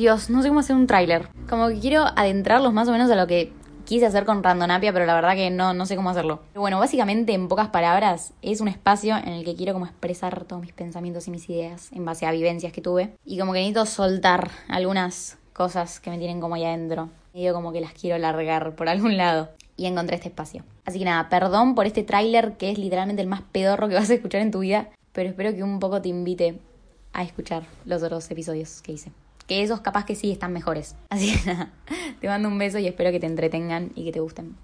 Dios, no sé cómo hacer un tráiler. Como que quiero adentrarlos más o menos a lo que quise hacer con Randonapia, pero la verdad que no, no sé cómo hacerlo. bueno, básicamente, en pocas palabras, es un espacio en el que quiero como expresar todos mis pensamientos y mis ideas en base a vivencias que tuve. Y como que necesito soltar algunas cosas que me tienen como ahí adentro. Digo como que las quiero largar por algún lado. Y encontré este espacio. Así que nada, perdón por este tráiler que es literalmente el más pedorro que vas a escuchar en tu vida. Pero espero que un poco te invite a escuchar los otros episodios que hice que esos capaz que sí están mejores. Así que nada, te mando un beso y espero que te entretengan y que te gusten.